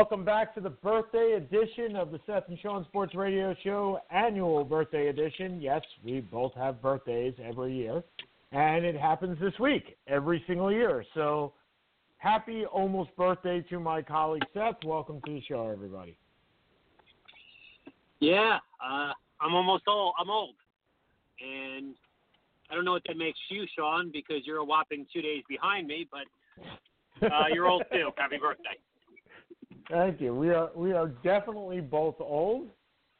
Welcome back to the birthday edition of the Seth and Sean Sports Radio Show, annual birthday edition. Yes, we both have birthdays every year, and it happens this week, every single year. So, happy almost birthday to my colleague Seth. Welcome to the show, everybody. Yeah, uh, I'm almost old. I'm old, and I don't know what that makes you, Sean, because you're a whopping two days behind me. But uh, you're old too. Happy birthday. Thank you. We are we are definitely both old.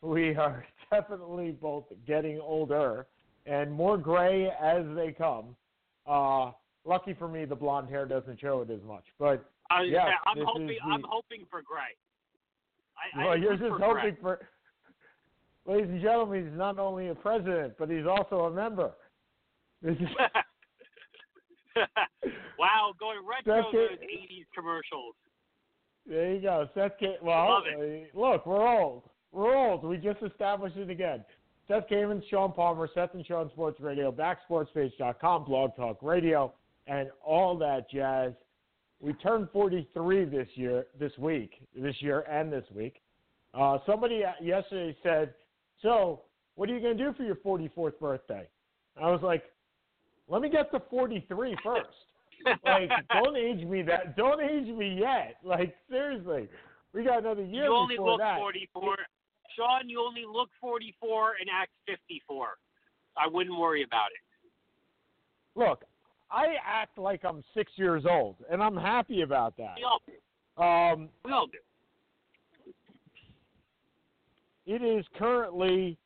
We are definitely both getting older and more gray as they come. Uh, lucky for me, the blonde hair doesn't show it as much. But I, Yes, I'm hoping. the- I'm hoping for gray. I, well, I you're just for hoping for. Ladies and gentlemen, he's not only a president, but he's also a member. This is wow, going retro That's those '80s commercials. There you go. Seth Ca- well, look, we're old. We're old. We just established it again. Seth Kamen, Sean Palmer, Seth and Sean Sports Radio, backsportspage.com, Blog Talk Radio, and all that jazz. We turned 43 this year, this week, this year and this week. Uh, somebody yesterday said, "So, what are you going to do for your 44th birthday?" I was like, "Let me get to 43 first. Like, don't age me that. Don't age me yet. Like, seriously, we got another year you only look that. 44. Sean, you only look 44 and act 54. I wouldn't worry about it. Look, I act like I'm six years old, and I'm happy about that. We all do. Um, We all do. it is currently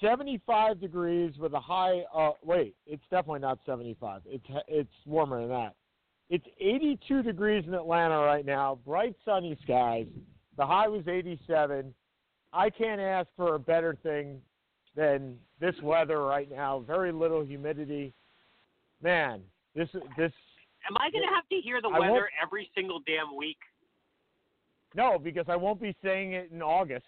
75 degrees with a high. Uh, wait, it's definitely not 75. It's it's warmer than that. It's 82 degrees in Atlanta right now. Bright sunny skies. The high was 87. I can't ask for a better thing than this weather right now. Very little humidity. Man, this this Am I going to have to hear the I weather every single damn week? no, because I won't be saying it in August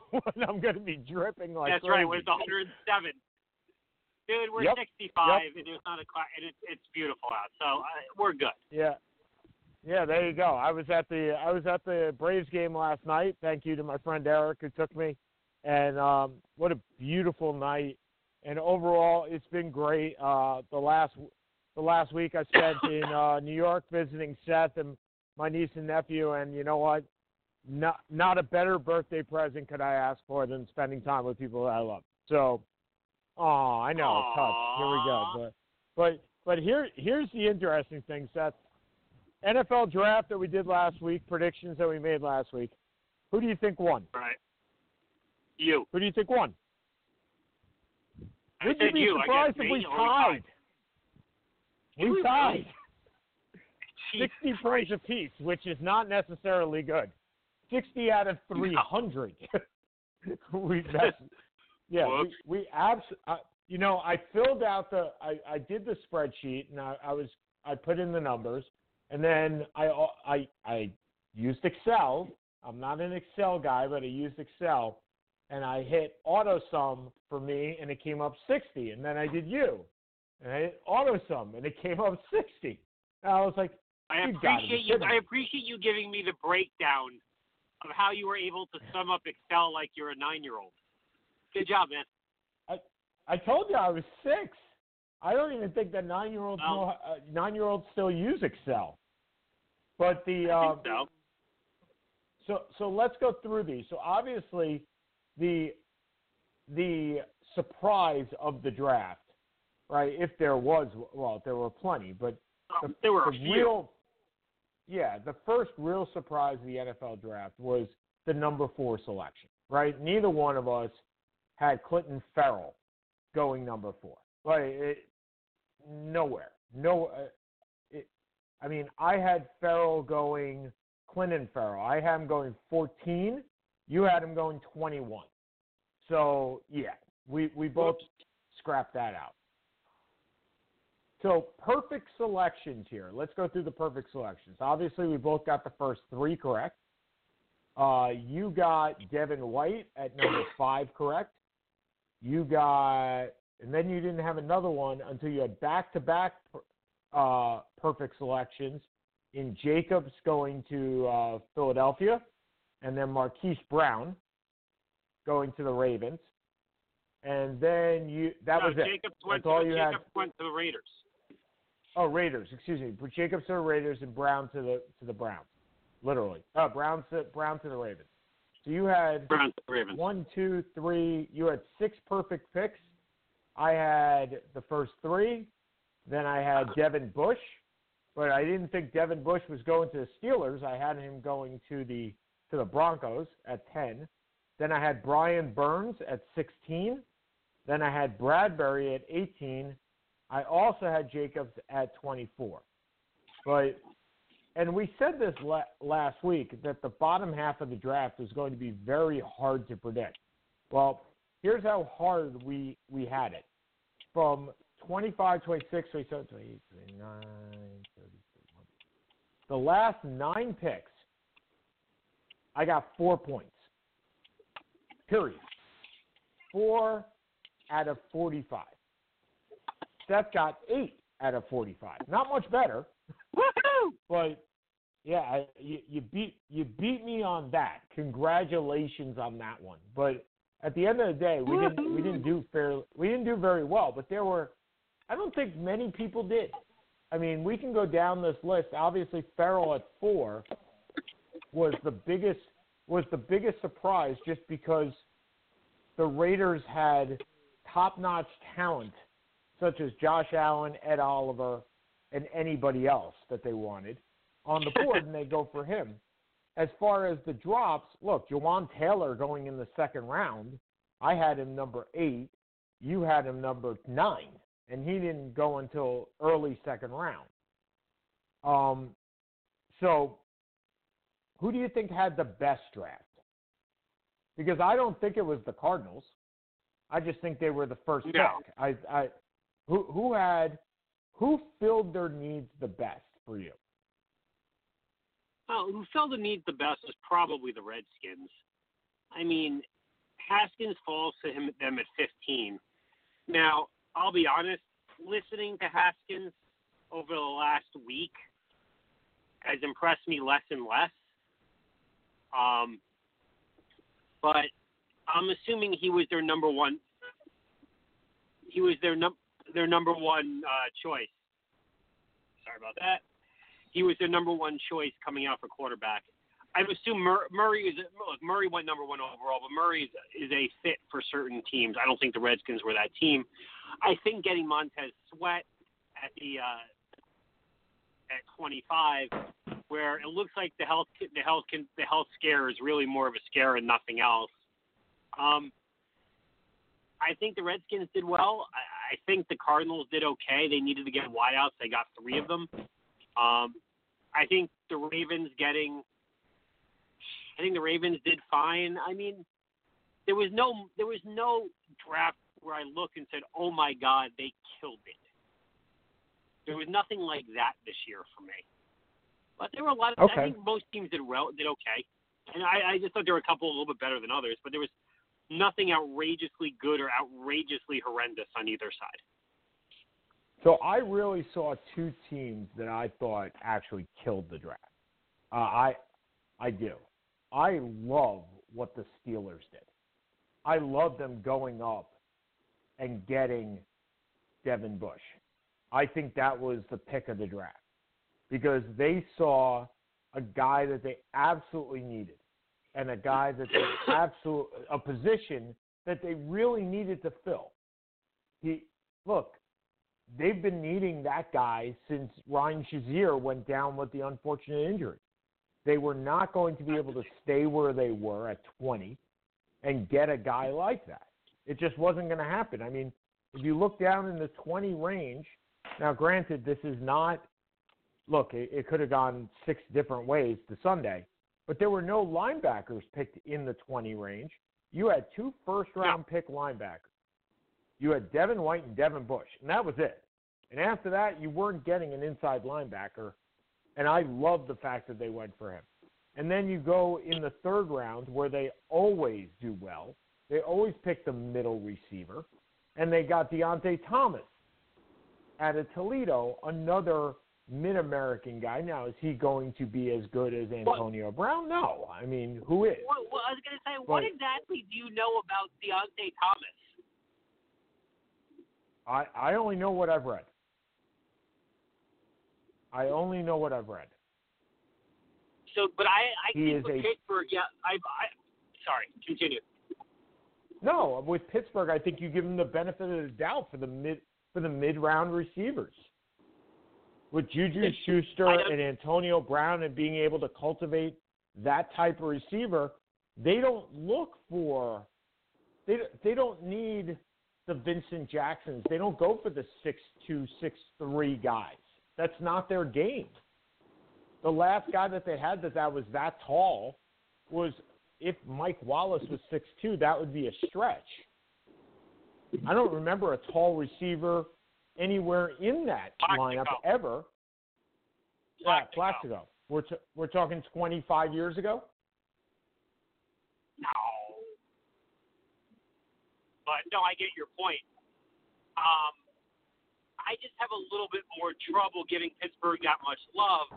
when I'm going to be dripping like That's crazy. right. When it's 107. Dude, we're Yep. 65 and there's not a cloud, and it's it's beautiful out, so uh, we're good. Yeah. Yeah, there you go. I was at the I was at the Braves game last night. Thank you to my friend Eric who took me. And um what a beautiful night. And overall it's been great. Uh the last the last week I spent in uh New York visiting Seth and my niece and nephew and you know what? Not not a better birthday present could I ask for than spending time with people that I love. So oh, I know, touch. Here we go. But but but here here's the interesting thing, Seth. NFL draft that we did last week, predictions that we made last week. Who do you think won? Right. You. Who do you think won? I Would you be you. I surprised if we tied? We tied. 60 points apiece, which is not necessarily good. 60 out of 300. we that's, yeah, we, Whoops. we abs- uh, you know, I filled out the I, I did the spreadsheet and I, I was I put in the numbers and then I I I used Excel. I'm not an Excel guy, but I used Excel and I hit auto sum for me and it came up 60 and then I did you and I hit auto sum and it came up 60. And I was like, I You gotta be appreciate you. I appreciate you giving me the breakdown of how you were able to sum up Excel like you're a nine-year-old. Good job, man. I I told you I was six. I don't even think that nine year olds Well- know uh, nine year olds still use Excel. But the um, so. so so let's go through these. So obviously the the surprise of the draft, right? If there was well, there were plenty, but the, there were a the few. real yeah, the first real surprise of the NFL draft was the number four selection, right? Neither one of us had Clinton Ferrell going number four. Like it, nowhere. no. Uh, it, I mean, I had Ferrell going Clinton Ferrell. I had him going 14. You had him going 21. So yeah, we we both scrapped that out. So perfect selections here. Let's go through the perfect selections. Obviously, we both got the first three correct. Uh, you got Devin White at number five correct. You got, and then you didn't have another one until you had back-to-back uh, perfect selections in Jacobs going to uh, Philadelphia, and then Marquise Brown going to the Ravens, and then you that no, was it. Jacobs went That's all you Jacobs had. went to the Raiders. Oh, Raiders. Excuse me. Jacobs to the Raiders and Brown to the to the Browns. Literally. Uh, Brown to Brown to the Ravens. So you had Browns to the Ravens. one, two, three. You had six perfect picks. I had the first three. Then I had Devin Bush, but I didn't think Devin Bush was going to the Steelers. I had him going to the to the Broncos at ten. Then I had Brian Burns at sixteen. Then I had Bradbury at eighteen. I also had Jacobs at 24. But and we said this la- last week that the bottom half of the draft is going to be very hard to predict. Well, here's how hard we we had it. From 25, 26, 27, 28, 29, 30, 31. The last 9 picks I got 4 points. Period. 4 out of 45. Seth got eight out of 45. Not much better, Woohoo! but yeah, I, you, you beat you beat me on that. Congratulations on that one. But at the end of the day, we didn't we didn't do fairly we didn't do very well. But there were, I don't think many people did. I mean, we can go down this list. Obviously, Ferrell at four was the biggest was the biggest surprise, just because the Raiders had top notch talent such as Josh Allen, Ed Oliver, and anybody else that they wanted on the board, and they go for him. As far as the drops, look, Jawaan Taylor going in the second round, I had him number eight. You had him number nine, and he didn't go until early second round. Um, so, who do you think had the best draft? Because I don't think it was the Cardinals. I just think they were the first No. pick. I, I, who who had who filled their needs the best for you? Well, who filled the needs the best was probably the Redskins. I mean, Haskins falls to him them at 15. Now, I'll be honest, listening to Haskins over the last week has impressed me less and less. Um, but I'm assuming he was their number one. He was their num their number one uh, choice. Sorry about that. He was their number one choice coming out for quarterback. I assume Mur- Murray is look. Murray went number one overall, but Murray is, is a fit for certain teams. I don't think the Redskins were that team. I think getting Montez Sweat at the uh, at 25, where it looks like the health the health can, the health scare is really more of a scare and nothing else. Um, I think the Redskins did well. I, I think the Cardinals did okay. They needed to get wideouts. They got three of them. Um, I think the Ravens getting. I think the Ravens did fine. I mean, there was no there was no draft where I looked and said, "Oh my God, they killed it." There was nothing like that this year for me. But there were a lot of. Okay. I think most teams did well, did okay, and I, I just thought there were a couple a little bit better than others. But there was nothing outrageously good or outrageously horrendous on either side. So I really saw two teams that I thought actually killed the draft. Uh, I I do. I love what the Steelers did. I love them going up and getting Devin Bush. I think that was the pick of the draft because they saw a guy that they absolutely needed and a guy that they absolute a position that they really needed to fill. He look, they've been needing that guy since Ryan Shazier went down with the unfortunate injury. They were not going to be able to stay where they were at 20 and get a guy like that. It just wasn't going to happen. I mean, if you look down in the 20 range, Now, granted, this is not. Look, it, it could have gone six different ways to Sunday, but there were no linebackers picked in the 20 range. You had two first round pick linebackers. You had Devin White and Devin Bush, and that was it. And after that, you weren't getting an inside linebacker. And I love the fact that they went for him. And then you go in the third round where they always do well. They always pick the middle receiver. And they got Diontae Thomas out of Toledo, another mid American guy. Now, is he going to be as good as Antonio what? Brown? No. I mean, who is? Well, well I was going to say, but, what exactly do you know about Diontae Thomas? I, I only know what I've read. I only know what I've read. So, but I, I he think with a, Pittsburgh, yeah, I, I, sorry, continue. No, with Pittsburgh, I think you give them the benefit of the doubt for the mid for the mid round receivers. With Juju Schuster and Antonio Brown and being able to cultivate that type of receiver, they don't look for they they don't need the Vincent Jacksons. They don't go for the six two, six three guys. That's not their game. The last guy that they had that that was that tall was if Mike Wallace was six two, that would be a stretch. I don't remember a tall receiver anywhere in that Plaxico. lineup ever. Yeah, Plaxico. We're t- we're talking 25 years ago. No, but no, I get your point. Um, I just have a little bit more trouble giving Pittsburgh that much love,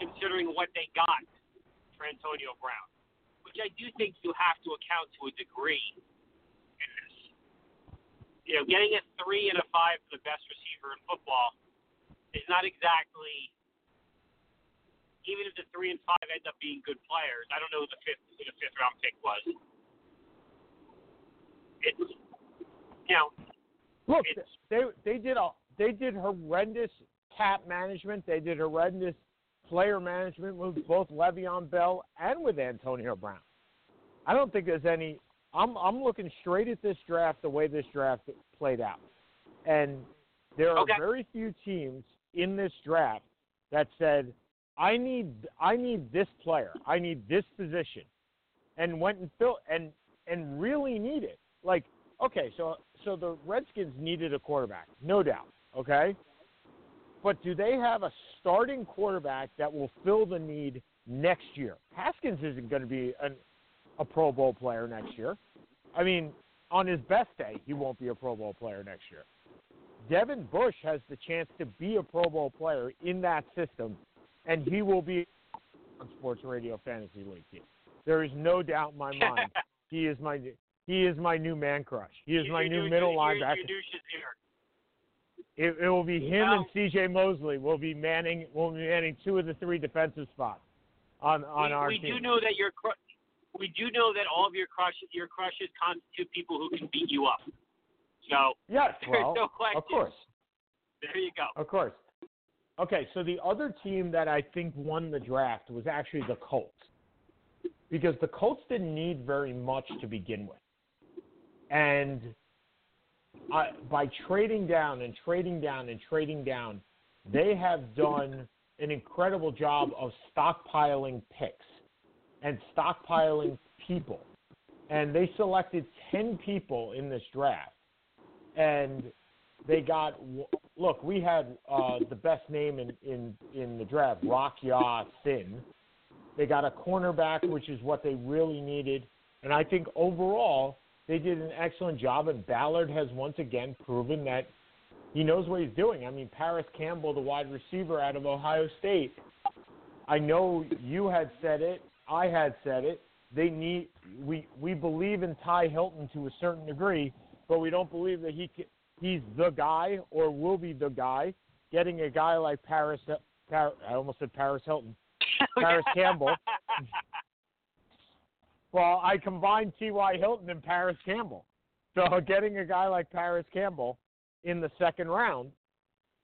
considering what they got for Antonio Brown, which I do think you have to account to a degree. You know, getting a three and a five for the best receiver in football is not exactly. Even if the three and five end up being good players, I don't know who the fifth who the fifth round pick was. It's you know. Look, they they did a they did horrendous cap management. They did horrendous player management with both Le'Veon Bell and with Antonio Brown. I don't think there's any. I'm I'm looking straight at this draft the way this draft played out, and there are okay. very few teams in this draft that said, "I need I need this player, I need this position," and went and built and and really need it. Like, okay, so so the Redskins needed a quarterback, no doubt. Okay? But do they have a starting quarterback that will fill the need next year? Haskins isn't going to be an, a Pro Bowl player next year. I mean, on his best day, he won't be a Pro Bowl player next year. Devin Bush has the chance to be a Pro Bowl player in that system, and he will be on Sports Radio Fantasy League team. There is no doubt in my mind he is my he is my new man crush. He is you, my you, new you, middle you, linebacker. It, it will be him and C.J. Mosley. will be manning. Will be manning two of the three defensive spots on on we, our we team. We do know that your we do know that all of your crushes your crushes constitute people who can beat you up. So yes, well, no of course. There you go. Of course. Okay, so the other team that I think won the draft was actually the Colts. Because the Colts didn't need very much to begin with. And uh, by trading down and trading down and trading down, they have done an incredible job of stockpiling picks and stockpiling people. And they selected 10 people in this draft. And they got, look, we had uh, the best name in, in, in the draft, Rock Ya Sin. They got a cornerback, which is what they really needed. And I think overall, they did an excellent job, and Ballard has once again proven that he knows what he's doing. I mean, Parris Campbell, the wide receiver out of Ohio State. I know you had said it. I had said it. They need we we believe in Ty Hilton to a certain degree, but we don't believe that he he's the guy or will be the guy. Getting a guy like Parris, Par, I almost said Paris Hilton, Parris Campbell. Well, I combined T.Y. Hilton and Parris Campbell. So getting a guy like Parris Campbell in the second round,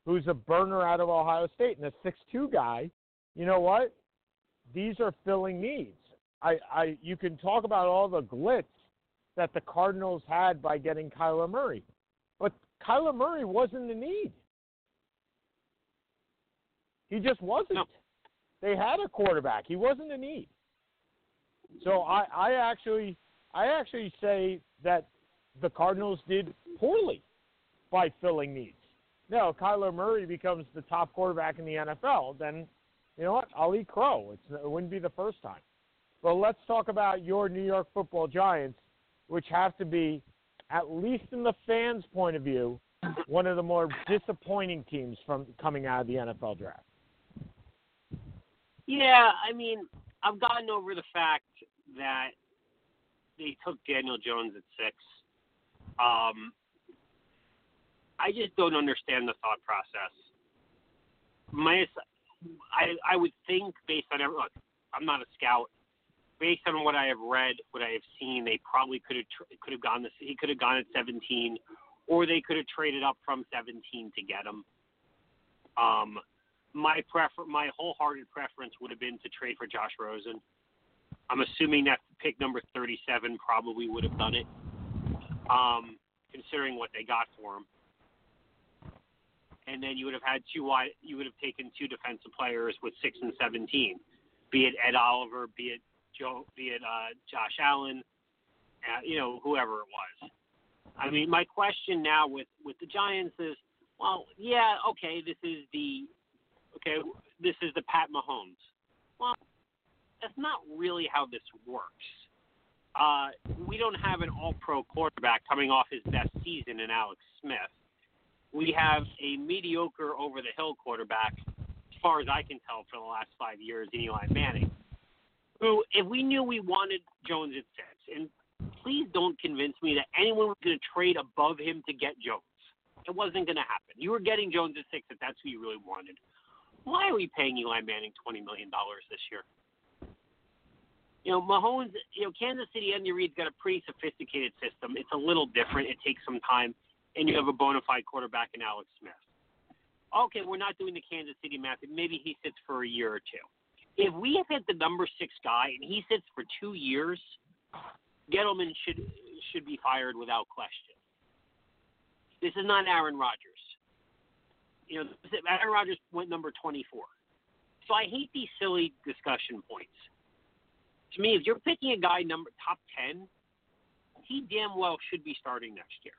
who's a burner out of Ohio State and a six-two guy, you know what? These are filling needs. I, I, you can talk about all the glitz that the Cardinals had by getting Kyler Murray, but Kyler Murray wasn't the need. He just wasn't. No. They had a quarterback. He wasn't a need. So I, I actually I actually say that the Cardinals did poorly by filling needs. Now, Kyler Murray becomes the top quarterback in the NFL, then you know what? I'll eat crow. It's, it wouldn't be the first time. But let's talk about your New York Football Giants, which have to be, at least in the fans' point of view, one of the more disappointing teams from coming out of the NFL draft. Yeah, I mean, I've gotten over the fact that they took Daniel Jones at six. Um, I just don't understand the thought process. My, I, I would think based on every, look, I'm not a scout. Based on what I have read, what I have seen, they probably could have could have gone this. He could have gone at 17, or they could have traded up from 17 to get him. Um, my prefer my wholehearted preference would have been to trade for Josh Rosen. I'm assuming that pick number 37 probably would have done it, um, considering what they got for him. And then you would have had two wide. You would have taken two defensive players with six and 17, be it Ed Oliver, be it Joe, be it uh, Josh Allen, uh, you know, whoever it was. I mean, my question now with with the Giants is, well, yeah, okay, this is the okay, this is the Pat Mahomes. Well, that's not really how this works. Uh, we don't have an all pro quarterback coming off his best season in Alex Smith. We have a mediocre over the hill quarterback, as far as I can tell, for the last five years, Eli Manning. Who, if we knew we wanted Jones at six, and please don't convince me that anyone was going to trade above him to get Jones. It wasn't going to happen. You were getting Jones at six if that's who you really wanted. Why are we paying Eli Manning twenty million dollars this year? You know, Mahomes. You know, Kansas City. Andy Reid's got a pretty sophisticated system. It's a little different. It takes some time, and you have a bona fide quarterback in Alex Smith. Okay, we're not doing the Kansas City math. Maybe he sits for a year or two. If we have hit the number six guy and he sits for two years, Gettleman should should be fired without question. This is not Aaron Rodgers you know, Aaron Rodgers went number 24. So I hate these silly discussion points. To me, if you're picking a guy number top 10, he damn well should be starting next year.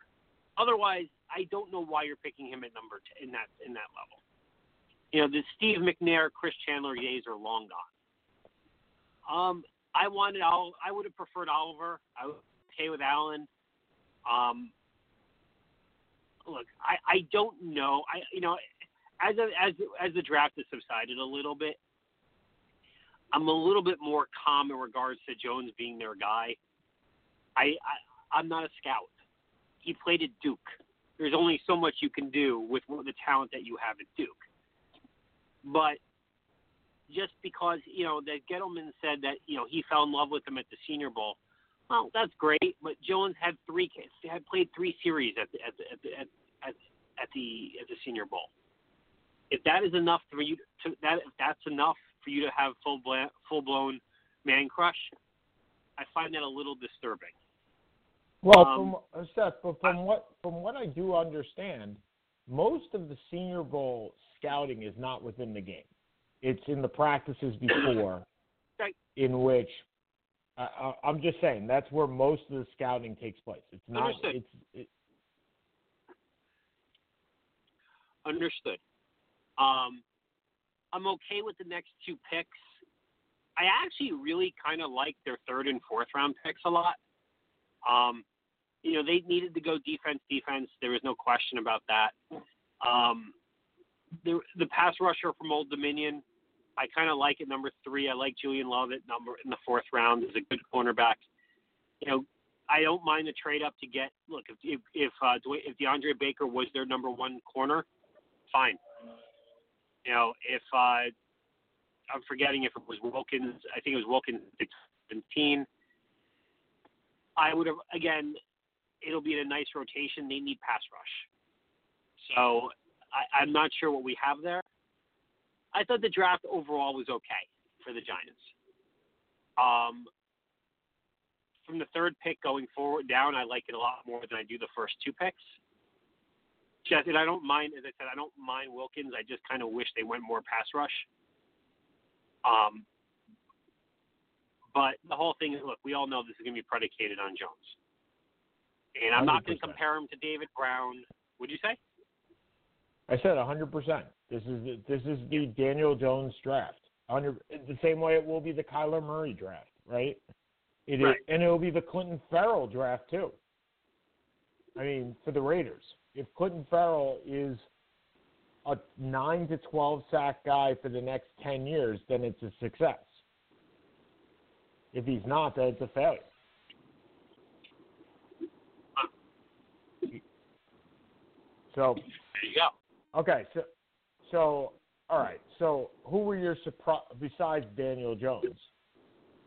Otherwise, I don't know why you're picking him at number 10 in that in that level. You know, the Steve McNair, Chris Chandler days are long gone. Um, I wanted I would have preferred Oliver. I was okay with Allen. Um, look, I, I don't know. I you know, as a, as as the draft has subsided a little bit, I'm a little bit more calm in regards to Jones being their guy. I, I I'm not a scout. He played at Duke. There's only so much you can do with the talent that you have at Duke. But just because you know that Gettleman said that you know he fell in love with him at the Senior Bowl well, that's great, but Jones had three kids. Had played three series at the at the, at the, at, at, at the at the Senior Bowl. If that is enough for you to that if that's enough for you to have full bla- full blown man crush, I find that a little disturbing. Well, Um, from uh, Seth, but from what from what I do understand, most of the Senior Bowl scouting is not within the game. It's in the practices before, Right. in which I, I, I'm just saying that's where most of the scouting takes place. It's not. Understood. It's it, Understood. Um, I'm okay with the next two picks. I actually really kind of like their third and fourth round picks a lot. Um, you know, they needed to go defense, defense. There was no question about that. Um, the the pass rusher from Old Dominion, I kind of like it. Number three, I like Julian Love at number in the fourth round. Is a good cornerback. You know, I don't mind the trade up to get. Look, if if if, uh, Dwayne- if DeAndre Baker was their number one corner, fine. You know, if uh, I'm forgetting if it was Wilkins, I think it was Wilkins at 17. I would have again. It'll be in a nice rotation. They need pass rush, so I, I'm not sure what we have there. I thought the draft overall was okay for the Giants. Um, from the third pick going forward down, I like it a lot more than I do the first two picks. Jesse, and I don't mind. As I said, I don't mind Wilkins. I just kind of wish they went more pass rush. Um, but the whole thing is, look, we all know this is going to be predicated on Jones, and I'm not going to compare him to David Brown. Would you say? I said 100%. This is the, this is the Daniel Jones draft. 100, the same way it will be the Kyler Murray draft, right? It is, Right. and it will be the Clinton Ferrell draft too. I mean, for the Raiders, if Clinton Ferrell is a nine to 12 sack guy for the next 10 years, then it's a success. If he's not, then it's a failure. So There you go. Okay, so so all right. So who were your surprise besides Daniel Jones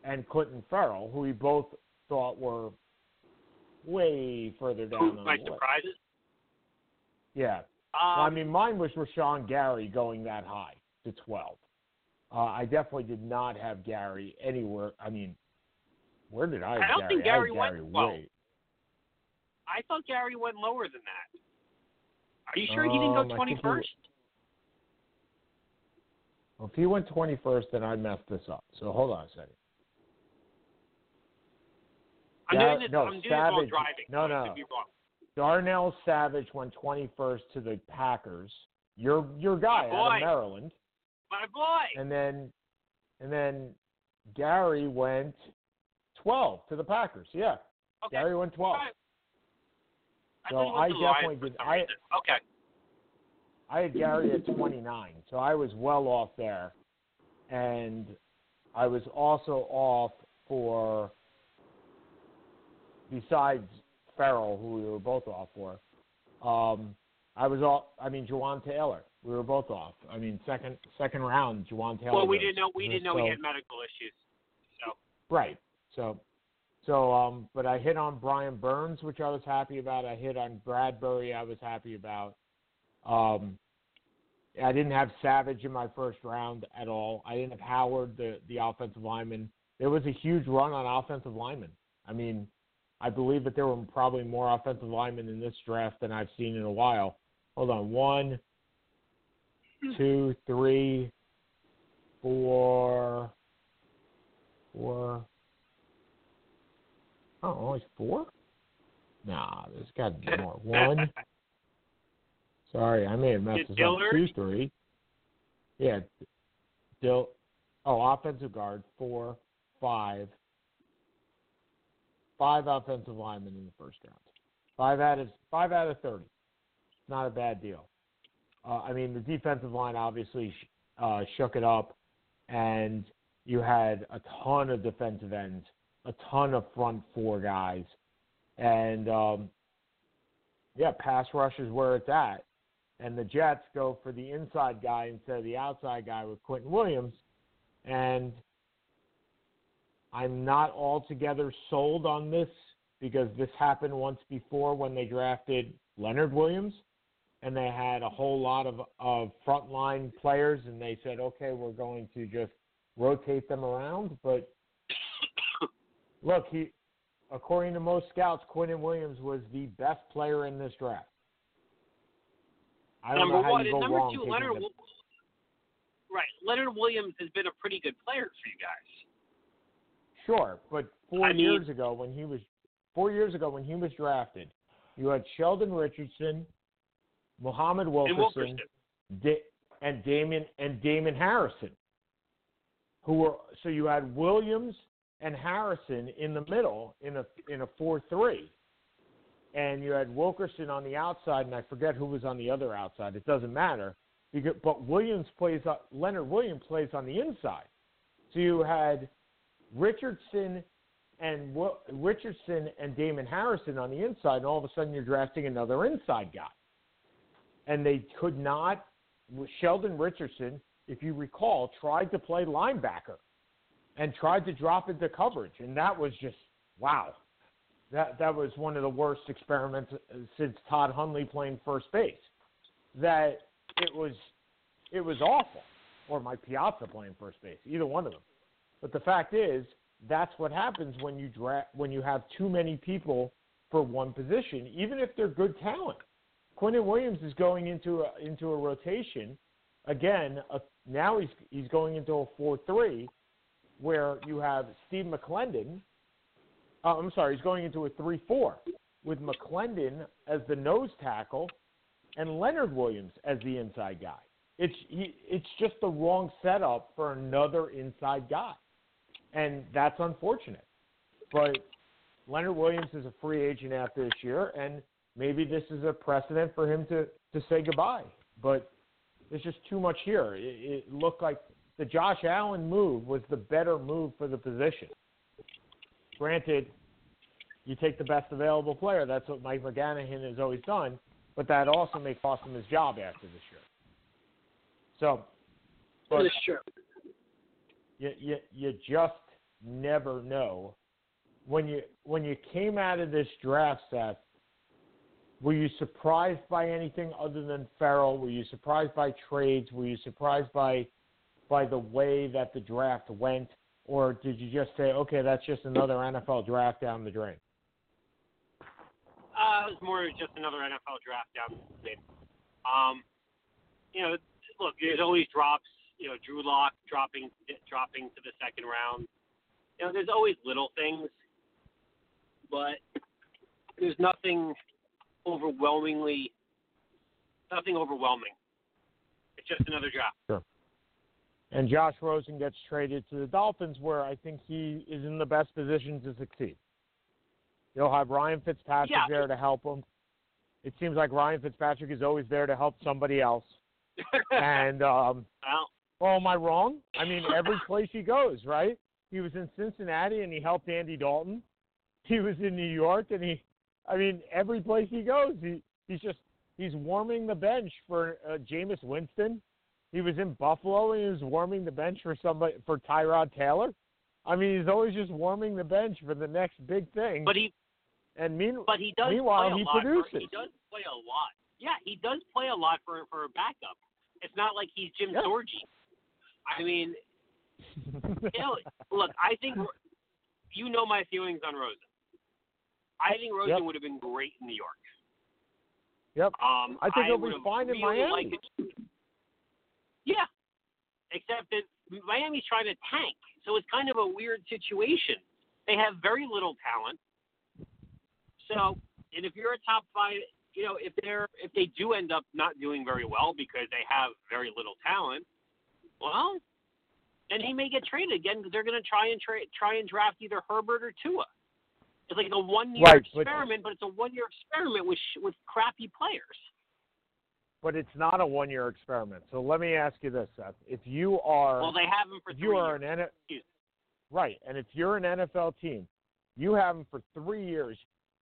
and Clinton Ferrell, who we both thought were way further down on the My list? surprises. Yeah. Um, Well, I mean, mine was Rashan Gary going that high to 12. Uh, I definitely did not have Gary anywhere. I mean, where did I have I don't Gary? think I Gary went Gary 12. I thought Gary went lower than that. Are you sure he didn't Um, go I twenty first? Well, if he went 21st, then I messed this up. So hold on a second. I'm Gar- doing this. no, I'm doing this while driving. no, no. wrong. Darnell Savage went 21st to the Packers. Your your guy out of Maryland, My boy. and then and then Gary went 12 to the Packers. Yeah, okay. Gary went 12. Alright. So thought he went I to the Lions definitely did- I- Okay. I had Gary at 29, so I was well off there, and I was also off for besides Ferrell, who we were both off for. Um, I was off. I mean, Jawaan Taylor. We were both off. I mean, second second round, Jawaan Taylor. Well, we didn't know. We didn't know So- he had medical issues. So Right. So, so, um, but I hit on Brian Burns, which I was happy about. I hit on Bradbury, I was happy about. Um, I didn't have Savage in my first round at all. I didn't have Howard, the the offensive lineman. There was a huge run on offensive linemen. I mean, I believe that there were probably more offensive linemen in this draft than I've seen in a while. Hold on, one, two, three, four, four. Oh, only four? Nah, there's got to be more. One. Sorry, I may have messed this up. Two, three. Yeah. Dill. Oh, offensive guard. Four, five. Five offensive linemen in the first round. Five out of five out of thirty. Not a bad deal. Uh, I mean, the defensive line obviously sh- uh, shook it up, and you had a ton of defensive ends, a ton of front four guys, and um, yeah, pass rush is where it's at. And the Jets go for the inside guy instead of the outside guy with Quentin Williams, and I'm not altogether sold on this because this happened once before when they drafted Leonard Williams and they had a whole lot of, of frontline players and they said, okay, we're going to just rotate them around. But look, he, according to most scouts, Quentin Williams was the best player in this draft. I don't number know how one you go number wrong two, Leonard. Right, Leonard Williams has been a pretty good player for you guys. Sure, but four I mean- years ago when he was four years ago when he was drafted, you had Sheldon Richardson, Muhammad And Wilkerson, Wilkerson. Da- and Damon and Damon Harrison, who were so you had Williams and Harrison in the middle in a in a four three, and you had Wilkerson on the outside, and I forget who was on the other outside. It doesn't matter because but Williams plays on, Leonard Williams plays on the inside, so you had Richardson and Richardson and Damon Harrison on the inside, and all of a sudden you're drafting another inside guy. And they could not. Sheldon Richardson, if you recall, tried to play linebacker and tried to drop into coverage, and that was just wow. That that was one of the worst experiments since Todd Hundley playing first base. That it was it was awful, or Mike Piazza playing first base, either one of them. But the fact is, that's what happens when you dra- when you have too many people for one position, even if they're good talent. Quentin Williams is going into a, into a rotation again. Now he's he's going into a four three, where you have Steve McLendon. Uh, I'm sorry, he's going into a three four with McLendon as the nose tackle and Leonard Williams as the inside guy. It's he, it's just the wrong setup for another inside guy, and that's unfortunate. But Leonard Williams is a free agent after this year, and maybe this is a precedent for him to to say goodbye. But there's just too much here. It, it looked like the Josh Allen move was the better move for the position. Granted, you take the best available player. That's what Mike McGanahan has always done, but that also may cost him his job after this year. So, but That is true. you, you you just never know when you when you came out of this draft set. Were you surprised by anything other than Ferrell? Were you surprised by trades? Were you surprised by by the way that the draft went, or did you just say, okay, that's just another NFL draft down the drain? Uh, it was more just another NFL draft down the drain. Um, you know, look, there's always drops. You know, Drew Lock dropping dropping to the second round. You know, there's always little things, but there's nothing overwhelmingly nothing overwhelming. It's just another draft. And Josh Rosen gets traded to the Dolphins, where I think he is in the best position to succeed. You'll have Ryan Fitzpatrick Yeah. there to help him. It seems like Ryan Fitzpatrick is always there to help somebody else. And um, well, well, am I wrong? I mean, every place he goes, right? He was in Cincinnati and he helped Andy Dalton. He was in New York and he, I mean, every place he goes, he he's just he's warming the bench for uh, Jameis Winston. He was in Buffalo and he was warming the bench for somebody for Tyrod Taylor. I mean, he's always just warming the bench for the next big thing. but he and mean, but he does meanwhile, play a he lot. produces. He does play a lot. Yeah, he does play a lot for for a backup. It's not like he's Jim Yeah. Sorgi. I mean, you know, look, I think you know my feelings on Rosen. I think Rosen Yep. would have been great in New York. Yep. Um, I think he'll be fine in really Miami. liked it. Yeah, except that Miami's trying to tank, so it's kind of a weird situation. They have very little talent. So, and if you're a top five, you know, if they're if they do end up not doing very well because they have very little talent, well, then he may get traded again because they're going to try and tra- try and draft either Herbert or Tua. It's like a one year Right, but- experiment, but, it's a one year experiment with sh- with crappy players. But it's not a one-year experiment. So let me ask you this, Seth: If you are Well, they have him for three you are years. an N- right, and if you're an NFL team, you have him for three years.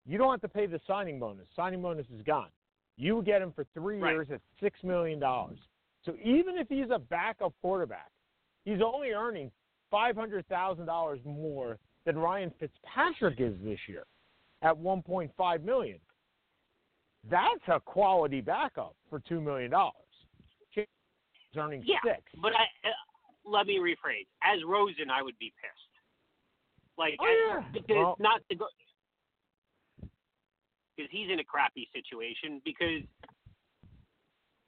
You don't have to pay the signing bonus. Signing bonus is gone. You get him for three Right. years at six million dollars. So even if he's a backup quarterback, he's only earning five hundred thousand dollars more than Ryan Fitzpatrick is this year, at one point five million. That's a quality backup for two million dollars. He's earning Yeah, six. But I, uh, let me rephrase. As Rosen, I would be pissed. Like, Oh, as- yeah. because Well- not to go, because he's in a crappy situation. Because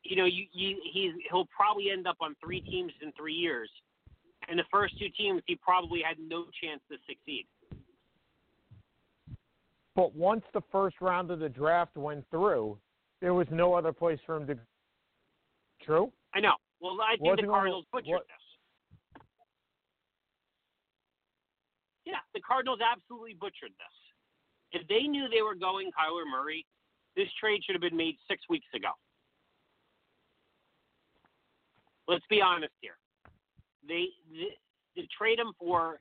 you know, you, you he's he'll probably end up on three teams in three years, and the first two teams he probably had no chance to succeed. But once the first round of the draft went through, there was no other place for him to. True. I know. Well, I think Wasn't the Cardinals butchered what- this. Yeah, the Cardinals absolutely butchered this. If they knew they were going Kyler Murray, this trade should have been made six weeks ago. Let's be honest here. They, they, to trade him for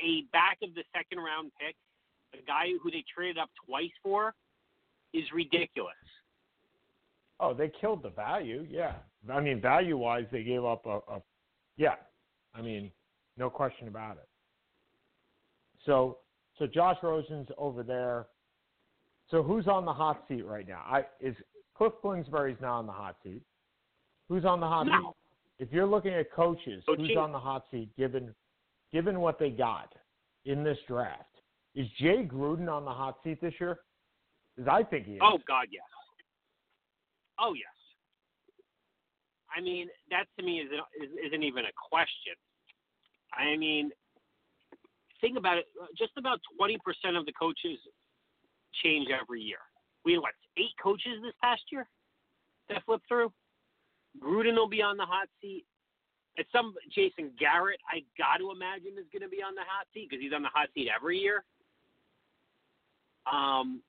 a back of the second round pick, a guy who they traded up twice for, is ridiculous. Oh, they killed the value. Yeah. I mean, value wise, they gave up a, a. Yeah. I mean, no question about it. So, so Josh Rosen's over there. So who's on the hot seat right now? I is Kliff Kingsbury's not on the hot seat. Who's on the hot No. seat? If you're looking at coaches, oh, who's on the hot seat given given what they got in this draft? Is Jay Gruden on the hot seat this year? Because I think he is. Oh God, yes. Oh yes. I mean, that to me isn't isn't even a question. I mean, think about it. Just about twenty percent of the coaches change every year. We had what eight coaches this past year that flipped through. Gruden will be on the hot seat. It's some Jason Garrett, I got to imagine, is going to be on the hot seat because he's on the hot seat every year. Um,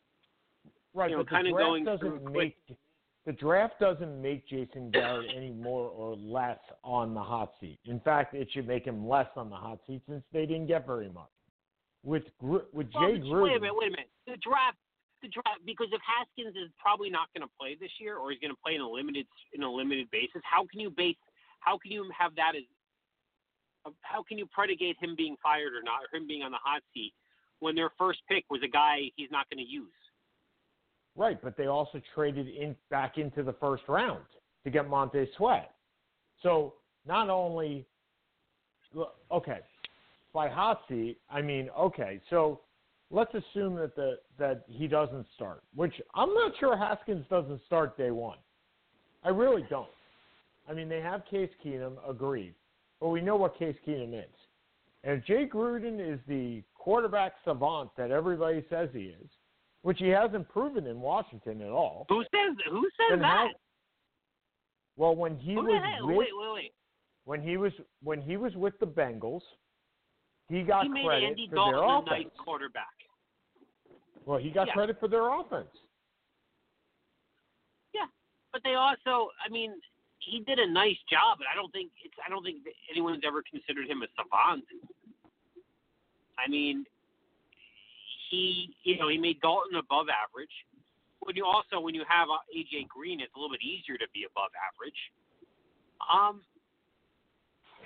Right, you know, kinda draft going doesn't make the draft doesn't make Jason Garrett any more or less on the hot seat. In fact, it should make him less on the hot seat since they didn't get very much. With with well, Jay Gruden, wait a minute, wait a minute. The draft, the draft, because if Haskins is probably not going to play this year, or he's going to play in a limited in a limited basis, how can you base? How can you have that as? How can you predicate him being fired or not, or him being on the hot seat when their first pick was a guy he's not going to use? right? But they also traded in back into the first round to get Montez Sweat. So not only, okay, by hot seat, I mean okay. So let's assume that the that he doesn't start, which I'm not sure Haskins doesn't start day one. I really don't. I mean, they have Case Keenum, agreed, but we know what Case Keenum is. And if Jay Gruden is the quarterback savant that everybody says he is, which he hasn't proven in Washington at all. Who says? Who says that? how- well, when he Who was with Wait, wait, wait. when he was when he was with the Bengals, he got he made credit Andy for Dalton their offense. nice quarterback. Well, he got Yeah. credit for their offense. Yeah, but they also, I mean, he did a nice job, but I don't think it's. I don't think anyone's ever considered him a savant. I mean, he, you know, he made Dalton above average. When you also, when you have uh, AJ Green, it's a little bit easier to be above average. Um,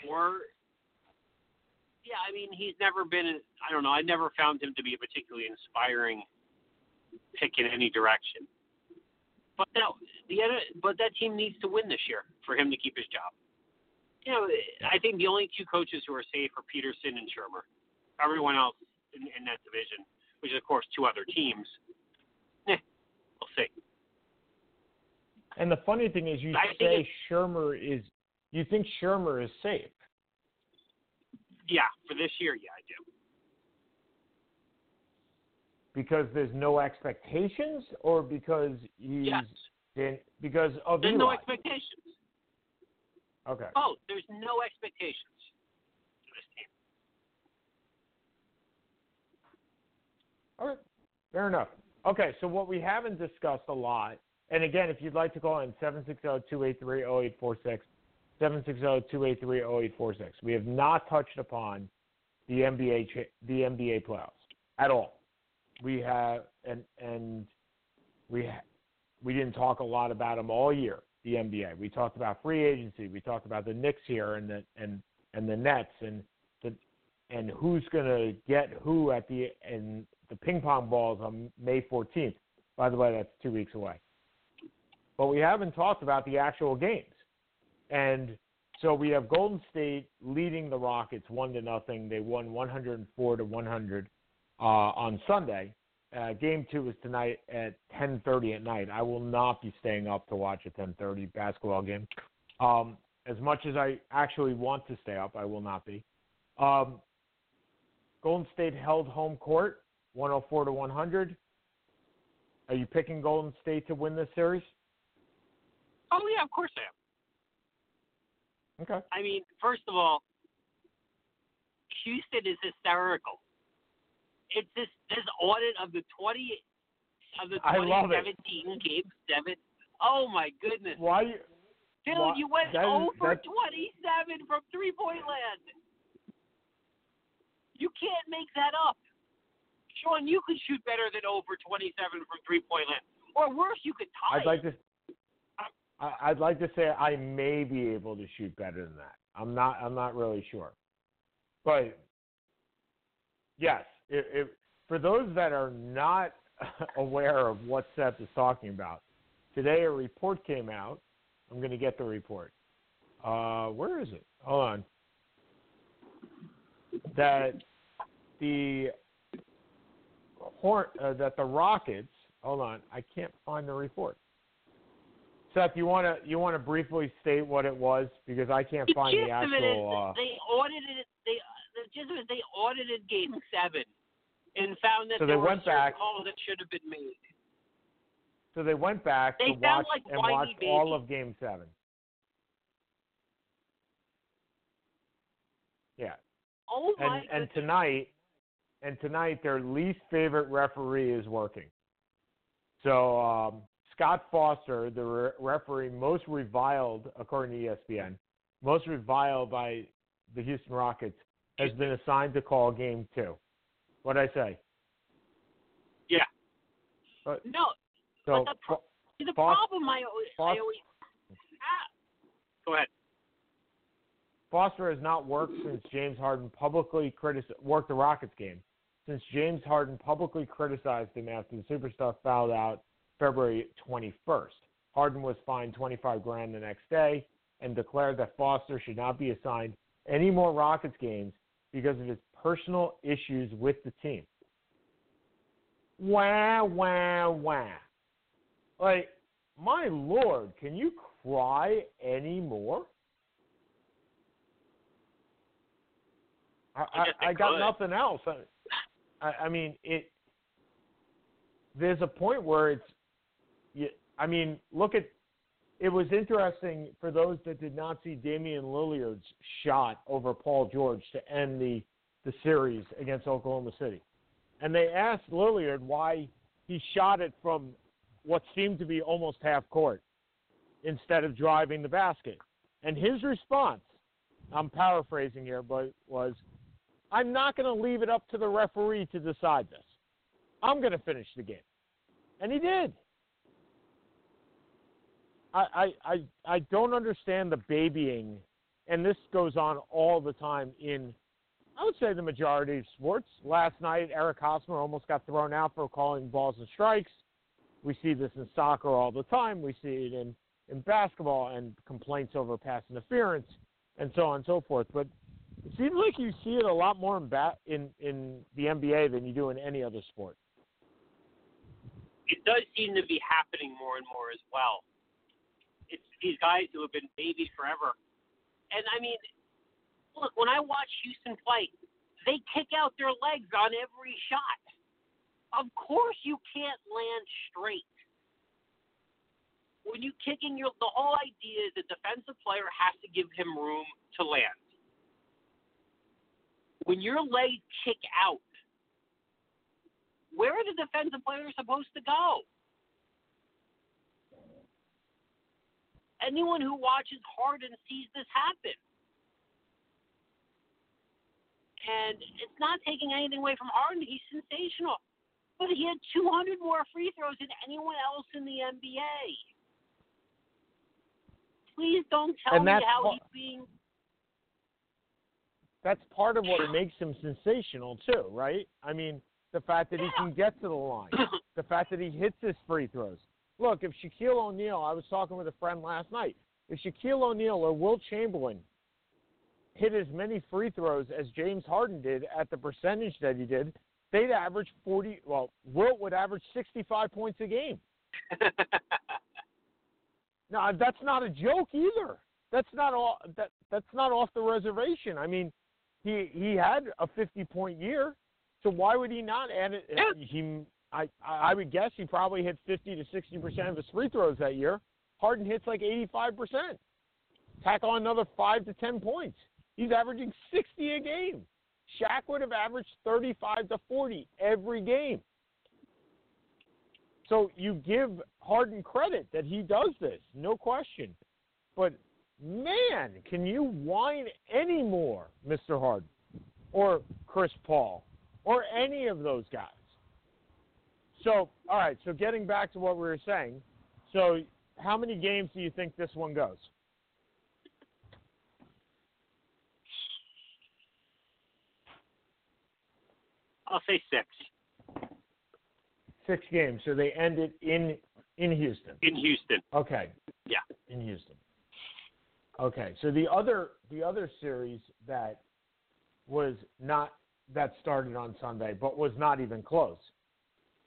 or, yeah, I mean, he's never been. I don't know. I never found him to be a particularly inspiring pick in any direction. But no, the other, but that team needs to win this year for him to keep his job. You know, I think the only two coaches who are safe are Pederson and Shurmur. Everyone else in, in that division, which is of course two other teams, eh, we'll see. And the funny thing is, you I say Shurmur is you think Shurmur is safe. Yeah, for this year, yeah, I do. Because there's no expectations, or because he's Yes. in, because of There's Eli. no expectations. okay. Oh, there's no expectations for this team. All right. Fair enough. Okay, so what we haven't discussed a lot, and again, if you'd like to call in 760-283-0846, 760-283-0846. We have not touched upon the NBA the NBA playoffs at all. We have and and we ha- we didn't talk a lot about them all year. The NBA. We talked about free agency. We talked about the Knicks here and the and and the Nets and the and who's going to get who at the and the ping pong balls on May 14th. By the way, that's two weeks away. But we haven't talked about the actual games. And so we have Golden State leading the Rockets one to nothing. They won 104 to 100 uh, on Sunday. Uh, game two is tonight at 10:30 at night. I will not be staying up to watch a 10:30 basketball game. Um, as much as I actually want to stay up, I will not be. Um, Golden State held home court, 104 to 100. Are you picking Golden State to win this series? Oh yeah, of course I am. Okay. I mean, first of all, Houston is hysterical. It's this this audit of the twenty of the I twenty love it. seventeen game seven. Oh my goodness. Why? You, Dude, why- you went that over twenty seven from three point land. You can't make that up. Sean, you could shoot better than over twenty seven from three point land. Or worse, you could tie. I'd like to. I- I'd like to say I may be able to shoot better than that. I'm not. I'm not really sure. But yes, if, if for those that are not aware of what Seth is talking about, today a report came out. I'm going to get the report. Uh, where is it? Hold on. That the Uh, that the Rockets. Hold on, I can't find the report. Seth, you want to you want to briefly state what it was because I can't The find the it is actual. Uh, they audited they the gist of they audited Game Seven and found that So there they were went back- calls that should have been made. so they went back They to watch like and whiny watch all of Game Seven. Yeah, Oh my and and tonight, and tonight their least favorite referee is working. So um, Scott Foster, the re- referee most reviled according to ESPN, most reviled by the Houston Rockets, has been assigned to call Game Two. What would I say? Yeah. But, no, so But the pro- the Fos- problem I always, I always ah. Go ahead. Foster has not worked since James Harden publicly criticized worked the Rockets game since James Harden publicly criticized him after the superstar fouled out February 21st. Harden was fined 25 grand the next day and declared that Foster should not be assigned any more Rockets games because of his personal issues with the team. Wah wah wah. Like, my lord, can you cry anymore? I, I I, I got nothing else. I, I, mean, it. There's a point where it's. I mean, look at. It was interesting for those that did not see Damian Lillard's shot over Paul George to end the the series against Oklahoma City, and they asked Lilliard why he shot it from what seemed to be almost half court instead of driving the basket, and his response. I'm paraphrasing here, but was I'm not going to leave it up to the referee to decide this. I'm going to finish the game. And he did. I, I, I, I don't understand the babying, and this goes on all the time in, I would say, the majority of sports. Last night, Eric Hosmer almost got thrown out for calling balls and strikes. We see this in soccer all the time. We see it in, in basketball and complaints over pass interference and so on and so forth. But it seems like you see it a lot more in bat in in the NBA than you do in any other sport. It does seem to be happening more and more as well. It's these guys who have been babies forever. And I mean, look, when I watch Houston play, they kick out their legs on every shot. Of course you can't land straight. When you kick in your the whole idea is the defensive player has to give him room to land. When your legs kick out, where are the defensive players supposed to go? Anyone who watches Harden sees this happen. And it's not taking anything away from Harden. He's sensational. But he had 200 more free throws than anyone else in the NBA. Please don't tell me how he's being. That's part of what makes him sensational too, right? I mean, the fact that he can get to the line, the fact that he hits his free throws. Look, if Shaquille O'Neal, I was talking with a friend last night, if Shaquille O'Neal or Wilt Chamberlain hit as many free throws as James Harden did at the percentage that he did, they'd average 40. Well, Wilt would average 65 points a game. No, that's not a joke either. That's not all. That that's not off the reservation. I mean, he he had a 50 point year, so why would he not add it? Yeah. He, I I would guess he probably hit 50 to 60 percent of his free throws that year. Harden hits like 85 percent. Tack on another five to 10 points. He's averaging 60 a game. Shaq would have averaged 35 to 40 every game. So you give Harden credit that he does this, no question. But man, can you whine any more, Mr. Harden, or Chris Paul, or any of those guys? So, all right. So getting back to what we were saying, so how many games do you think this one goes? I'll say six Six games. So they end it in in Houston. in Houston. Okay. Yeah. In Houston. Okay. So the other the other series that was not that started on Sunday, but was not even close.